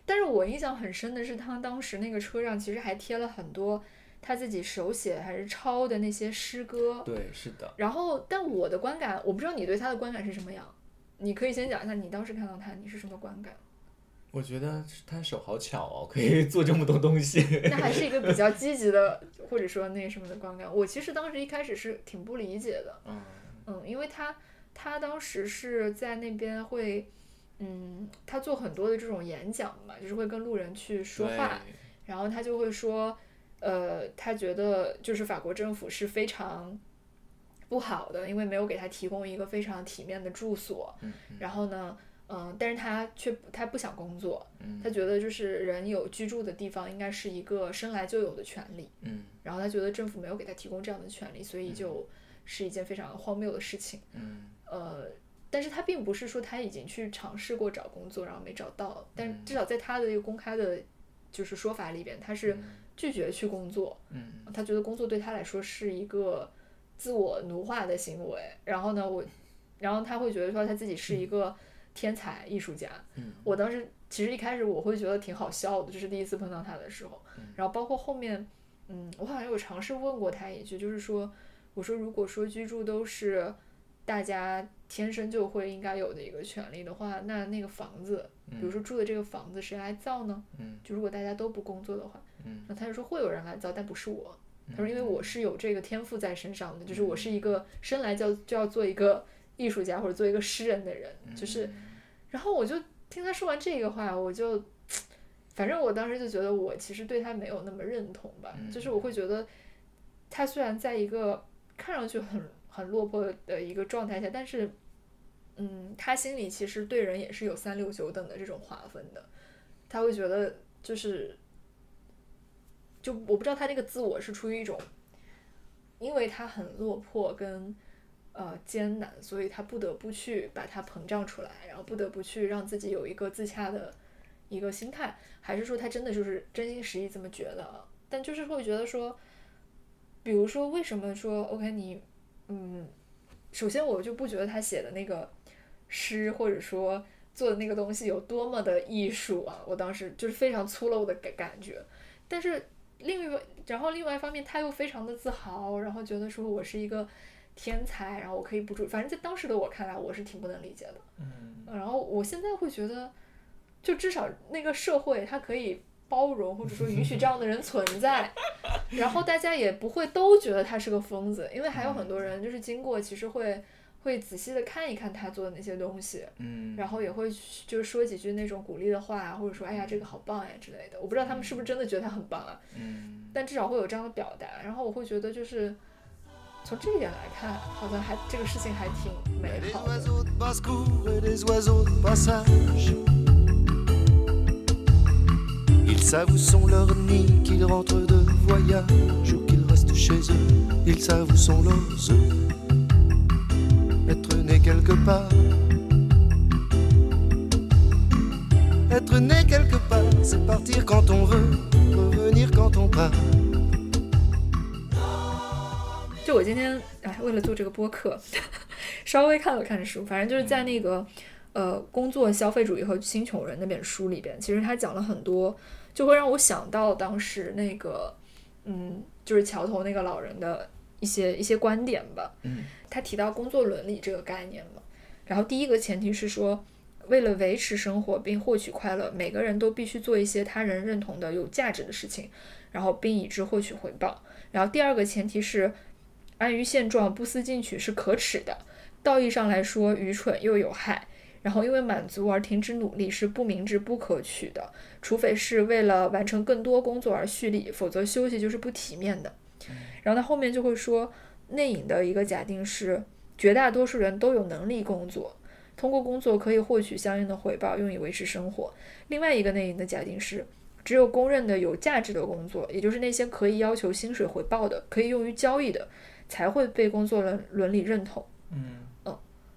但是我印象很深的是，他当时那个车上其实还贴了很多他自己手写还是抄的那些诗歌。对，是的。然后，但我的观感，我不知道你对他的观感是什么样。你可以先讲一下你当时看到他，你是什么观感？我觉得他手好巧哦，可以做这么多东西。那还是一个比较积极的，或者说那什么的观感。我其实当时一开始是挺不理解的，嗯嗯，因为他他当时是在那边会，嗯，他做很多的这种演讲嘛，就是会跟路人去说话，然后他就会说，呃，他觉得就是法国政府是非常不好的，因为没有给他提供一个非常体面的住所，嗯然后呢。嗯，但是他却不他不想工作，嗯他觉得就是人有居住的地方应该是一个生来就有的权利，嗯然后他觉得政府没有给他提供这样的权利，所以就是一件非常荒谬的事情。嗯呃，但是他并不是说他已经去尝试过找工作，然后没找到，但至少在他的一个公开的，就是说法里边，他是拒绝去工作。嗯他觉得工作对他来说是一个自我奴化的行为。然后呢，我，然后他会觉得说他自己是一个天才艺术家。嗯我当时其实一开始我会觉得挺好笑的，就是第一次碰到他的时候。然后包括后面，嗯，我好像有尝试问过他一句，就是说，我说如果说居住都是大家天生就会应该有的一个权利的话，那那个房子，比如说住的这个房子谁来造呢？嗯就如果大家都不工作的话，嗯然后他就说会有人来造，但不是我。他说因为我是有这个天赋在身上的，就是我是一个生来就就要做一个艺术家或者做一个诗人的人，就是，然后我就听他说完这个话，我就，反正我当时就觉得我其实对他没有那么认同吧，就是我会觉得他虽然在一个看上去很很落魄的一个状态下，但是，嗯，他心里其实对人也是有三六九等的这种划分的，他会觉得就是，就我不知道他那个自我是出于一种，因为他很落魄跟呃艰难，所以他不得不去把它膨胀出来，然后不得不去让自己有一个自洽的一个心态，还是说他真的就是真心实意这么觉得？但就是会觉得说，比如说为什么说 OK 你嗯，首先我就不觉得他写的那个诗或者说做的那个东西有多么的艺术啊，我当时就是非常粗陋的感感觉，但是。另一个，然后另外一方面，他又非常的自豪，然后觉得说我是一个天才，然后我可以不住，反正在当时的我看来，我是挺不能理解的。嗯然后我现在会觉得，就至少那个社会它可以包容或者说允许这样的人存在，然后大家也不会都觉得他是个疯子，因为还有很多人就是经过其实会会仔细的看一看他做的那些东西，嗯，然后也会就是说几句那种鼓励的话，或者说哎呀这个好棒呀之类的。我不知道他们是不是真的觉得他很棒啊，嗯但至少会有这样的表达。然后我会觉得就是从这一点来看，好像还这个事情还挺美 Des 好的。 oiseaux de basse-cour et des oiseaux de passage. Ils savent où sont leurs nids, qu'ils rentrent de voyage ou qu'ils restent chez eux. Ils savent où sont leurs œufs. né quelque part. Être né quelque part, c'est partir quand on veut, revenir quand on part. 就我今天哎，为了做这个播客，稍微看了看书，反正就是在那个呃《工作、消费主义和新穷人》那本书里边，其实他讲了很多，就会让我想到当时那个嗯，就是桥头那个老人的一些一些观点吧。嗯，他提到工作伦理这个概念嘛，然后第一个前提是说，为了维持生活并获取快乐，每个人都必须做一些他人认同的有价值的事情，然后并以之获取回报。然后第二个前提是，安于现状、不思进取是可耻的，道义上来说愚蠢又有害。然后因为满足而停止努力是不明智、不可取的，除非是为了完成更多工作而蓄力，否则休息就是不体面的。然后他后面就会说，内隐的一个假定是，绝大多数人都有能力工作，通过工作可以获取相应的回报，用以维持生活。另外一个内隐的假定是，只有公认的有价值的工作，也就是那些可以要求薪水回报的、可以用于交易的，才会被工作伦伦理认同。嗯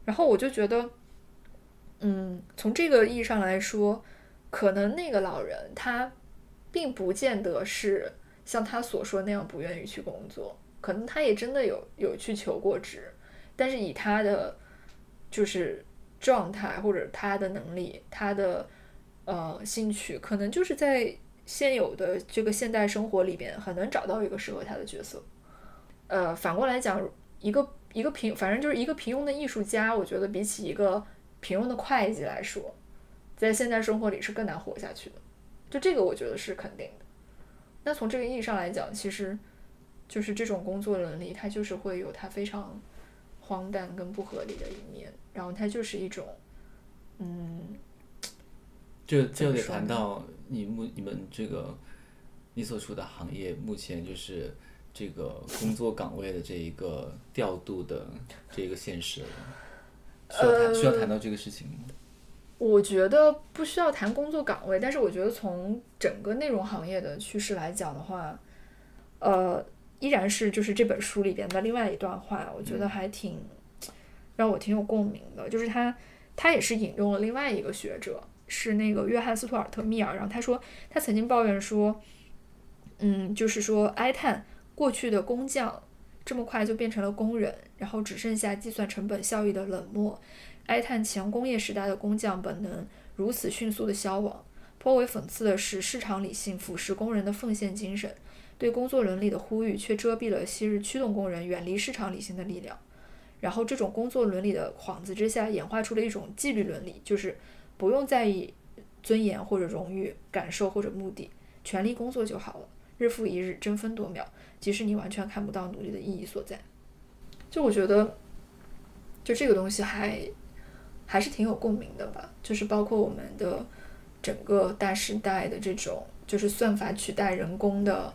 然后我就觉得，嗯，从这个意义上来说，可能那个老人他并不见得是像他所说那样不愿意去工作，可能他也真的有有去求过职，但是以他的就是状态或者他的能力，他的呃兴趣，可能就是在现有的这个现代生活里边很难找到一个适合他的角色。呃，反过来讲，一个一个平，反正就是一个平庸的艺术家，我觉得比起一个平庸的会计来说，在现代生活里是更难活下去的。就这个，我觉得是肯定的。那从这个意义上来讲，其实就是这种工作伦理，它就是会有它非常荒诞跟不合理的一面，然后它就是一种，嗯，这这就得谈到你目你们这个你所处的行业目前就是这个工作岗位的这一个调度的这一个现实了，需要谈、需要谈到这个事情吗？我觉得不需要谈工作岗位，但是我觉得从整个内容行业的趋势来讲的话，呃，依然是就是这本书里边的另外一段话，我觉得还挺让我挺有共鸣的，就是他他也是引用了另外一个学者，是那个约翰斯图尔特密尔，然后他说他曾经抱怨说，嗯，就是说哀叹过去的工匠这么快就变成了工人，然后只剩下计算成本效益的冷漠。哀叹前工业时代的工匠本能如此迅速的消亡。颇为讽刺的是，市场理性腐蚀工人的奉献精神，对工作伦理的呼吁却遮蔽了昔日驱动工人远离市场理性的力量。然后，这种工作伦理的幌子之下，演化出了一种纪律伦理，就是不用在意尊严或者荣誉、感受或者目的，全力工作就好了。日复一日，争分夺秒，即使你完全看不到努力的意义所在。就我觉得，就这个东西还还是挺有共鸣的吧。就是包括我们的整个大时代的这种，就是算法取代人工的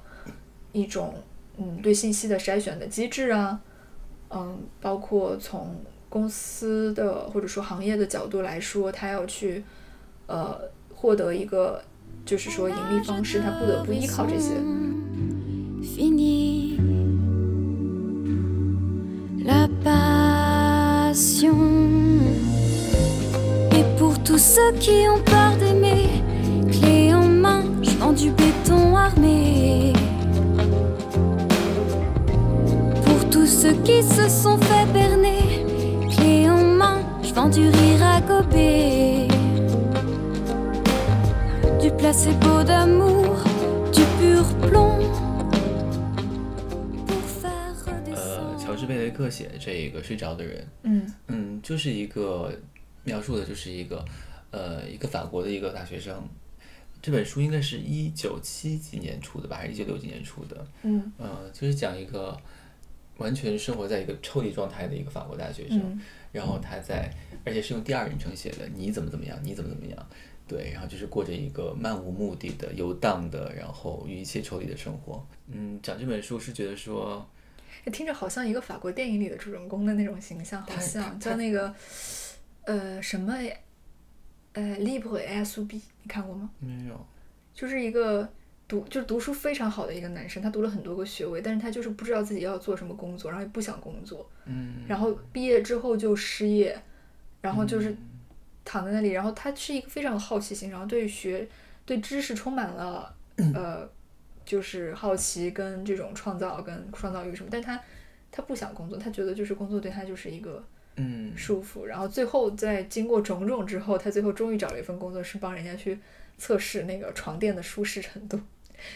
一种，嗯，对信息的筛选的机制啊，嗯，包括从公司的或者说行业的角度来说，它要去呃获得一个 就是说盈利方式，它不得不依靠这些。 Fini la passion. Et pour tous ceux qui ont peur d'aimer, clé en main, je vends du béton armé. Pour tous ceux qui se sont Du placebo d'amour, du pur plomb. Pour faire 呃，乔治贝雷克写的这一个睡着的人，嗯嗯，就是一个描述的就是一个呃一个法国的一个大学生。这本书应该是一九七几年出的吧，还是一九六几年出的？嗯呃，就是讲一个完全生活在一个抽离状态的一个法国大学生，嗯然后他在，而且是用第二人称写的，你怎么怎么样，你怎么怎么样，对，然后就是过着一个漫无目的的游荡的，然后与一切抽离的生活。嗯，讲这本书是觉得说，听着好像一个法国电影里的主人公的那种形象，好像叫那个呃什么呃 Libre et Soubi，你看过吗？没有，就是一个读就是读书非常好的一个男生，他读了很多个学位，但是他就是不知道自己要做什么工作，然后也不想工作，嗯然后毕业之后就失业，然后就是嗯躺在那里，然后他是一个非常有好奇心，然后对学对知识充满了 呃，就是好奇跟这种创造跟创造欲什么，但他他不想工作，他觉得就是工作对他就是一个嗯。束缚，然后最后在经过种种之后，他最后终于找了一份工作，是帮人家去测试那个床垫的舒适程度，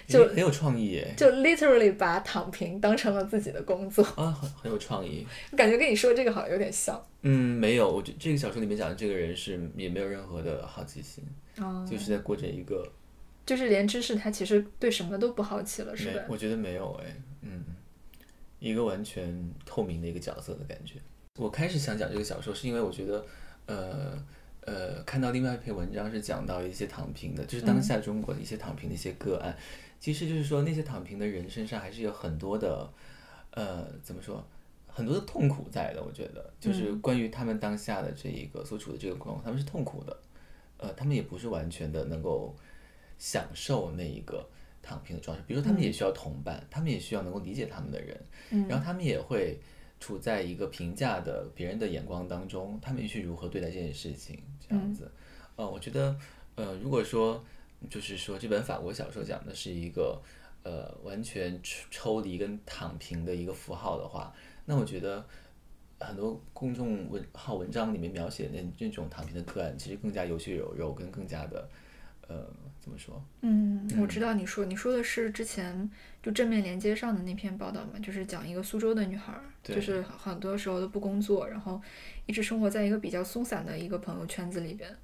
就很有创意耶，就 literally 把躺平当成了自己的工作，啊，很很有创意。感觉跟你说这个好像有点像。嗯，没有，我觉这个小说里面讲的这个人是也没有任何的好奇心，哦就是在过着一个就是连知识他其实对什么都不好奇了，是吧，？我觉得没有哎，嗯，一个完全透明的一个角色的感觉。我开始想讲这个小说，是因为我觉得，呃呃，看到另外一篇文章是讲到一些躺平的，就是当下中国的一些躺平的一些个案。其实就是说，那些躺平的人身上还是有很多的，呃，怎么说？很多的痛苦在的，我觉得就是关于他们当下的这一个所处的这个状况，他们是痛苦的，呃，他们也不是完全的能够享受那一个躺平的状态。比如说，他们也需要同伴，他们也需要能够理解他们的人，然后他们也会处在一个评价的别人的眼光当中，他们去如何对待这件事情，这样子。呃，我觉得，呃，如果说就是说这本法国小说讲的是一个呃完全抽抽离跟躺平的一个符号的话，那我觉得很多公众文号文章里面描写的那这种躺平的个案，其实更加有血有肉，跟更加的呃怎么说？嗯，我知道你说你说的是之前就正面连接上的那篇报道嘛，就是讲一个苏州的女孩儿，就是很多时候都不工作，然后一直生活在一个比较松散的一个朋友圈子里边，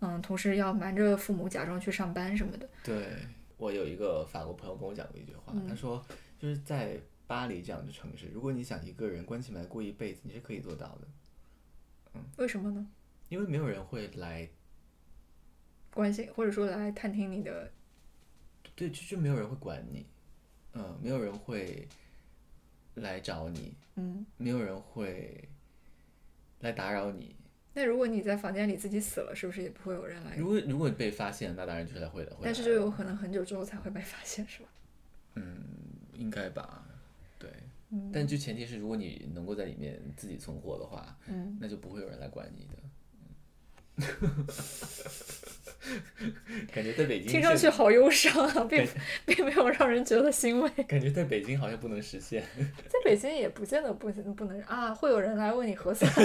嗯，同时要瞒着父母假装去上班什么的。对我有一个法国朋友跟我讲过一句话，他说就是在巴黎这样的城市，如果你想一个人关起门来过一辈子，你是可以做到的，嗯为什么呢？因为没有人会来，关心或者说来探听你的，对，就就没有人会管你，嗯，没有人会来找你，嗯，没有人会来打扰你。那如果你在房间里自己死了，是不是也不会有人来？如果如果你被发现，那当然就是来会会。但是就有可能很久之后才会被发现，是吧？嗯应该吧，对。嗯但就前提是，如果你能够在里面自己存活的话，嗯，那就不会有人来管你的。嗯 感觉在北京是听上去好忧伤啊，并并没有让人觉得欣慰。感觉在北京好像不能实现。在北京也不见得不不能啊，会有人来为你核酸。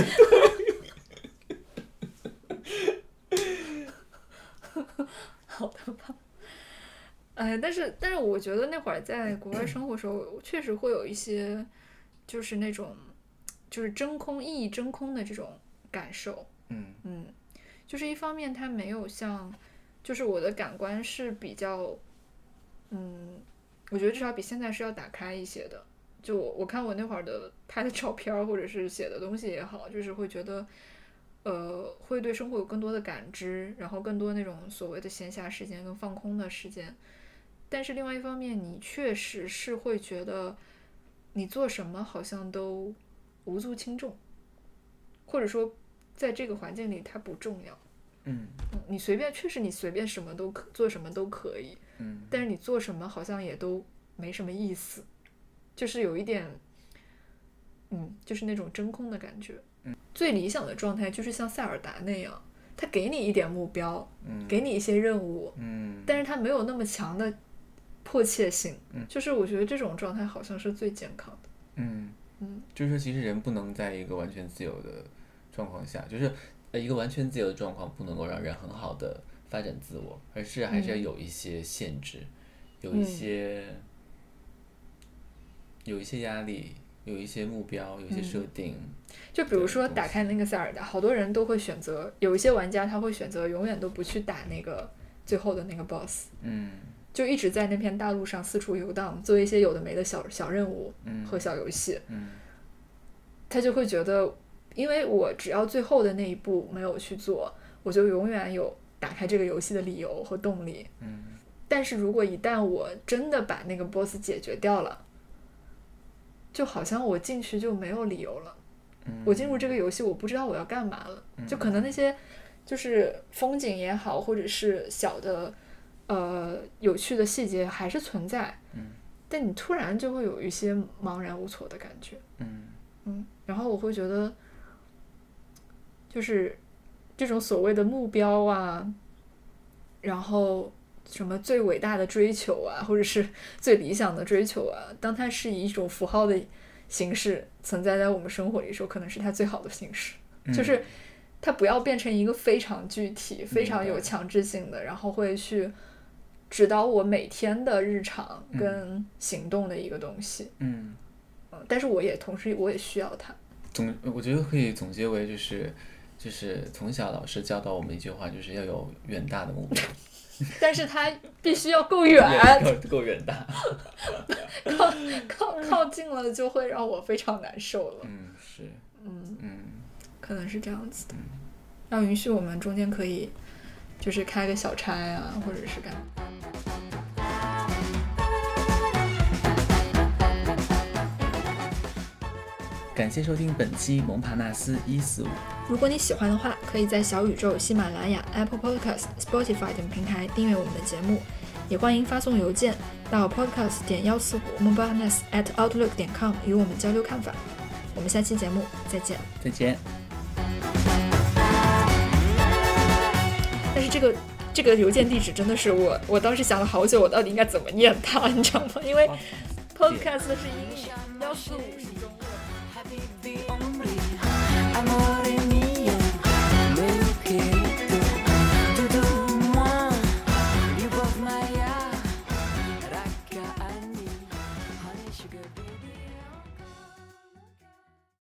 好的吧。哎，但是但是我觉得那会儿在国外生活的时候，确实会有一些，就是那种，就是真空、意义真空的这种感受。嗯嗯，就是一方面它没有像，就是我的感官是比较，嗯，我觉得至少比现在是要打开一些的。就我我看我那会儿的拍的照片或者是写的东西也好，就是会觉得，呃，会对生活有更多的感知，然后更多那种所谓的闲暇时间跟放空的时间。但是另外一方面，你确实是会觉得，你做什么好像都无足轻重，或者说在这个环境里它不重要。嗯嗯，你随便，确实你随便什么都可做什么都可以，嗯但是你做什么好像也都没什么意思，就是有一点，嗯，就是那种真空的感觉。嗯，最理想的状态就是像塞尔达那样，他给你一点目标，嗯给你一些任务，嗯但是他没有那么强的迫切性。嗯就是我觉得这种状态好像是最健康的。嗯嗯，就是说，其实人不能在一个完全自由的状况下，就是呃一个完全自由的状况不能够让人很好的发展自我，而是还是要有一些限制，有一些有一些压力，有一些目标，有一些设定。就比如说打开那个塞尔达，好多人都会选择，有一些玩家他会选择永远都不去打那个最后的那个 BOSS，嗯。就一直在那片大陆上四处游荡，做一些有的没的小小任务嗯。和小游戏。嗯。他就会觉得，因为我只要最后的那一步没有去做，我就永远有打开这个游戏的理由和动力。嗯。但是如果一旦我真的把那个 BOSS 解决掉了，就好像我进去就没有理由了。嗯。我进入这个游戏，我不知道我要干嘛了，就可能那些就是风景也好，或者是小的呃有趣的细节还是存在，嗯，但你突然就会有一些茫然无措的感觉，嗯。嗯，然后我会觉得，就是这种所谓的目标啊，然后什么最伟大的追求啊，或者是 最理想的追求啊，当它是以一种符号的形式存在在我们生活里的时候，可能是它最好的形式，嗯就是它不要变成一个非常具体、非常有强制性的，然后会去指导我每天的日常嗯跟行动的一个东西。嗯，嗯，但是我也同时我也需要它。总我觉得可以总结为就是就是从小老师教导我们一句话，就是要有远大的目标，但是它必须要够远，够够远大。靠靠靠近了就会让我非常难受了。嗯，是，嗯，嗯可能是这样子的。要允许我们中间可以就是开个小差啊，或者是干嘛。感谢收听本期蒙帕纳斯一四五。如果你喜欢的话，可以在小宇宙、喜马拉雅、Apple Podcast、Spotify 等平台订阅我们的节目，也欢迎发送邮件到 podcast 点幺四五 m o b i l e n e s at outlook 点 com 与我们交流看法。我们下期节目再见。再见。但是这个这个邮件地址真的是我，我当时想了好久，我到底应该怎么念它，你知道吗？因为 podcast 是英语，幺四五是 hombre. Amor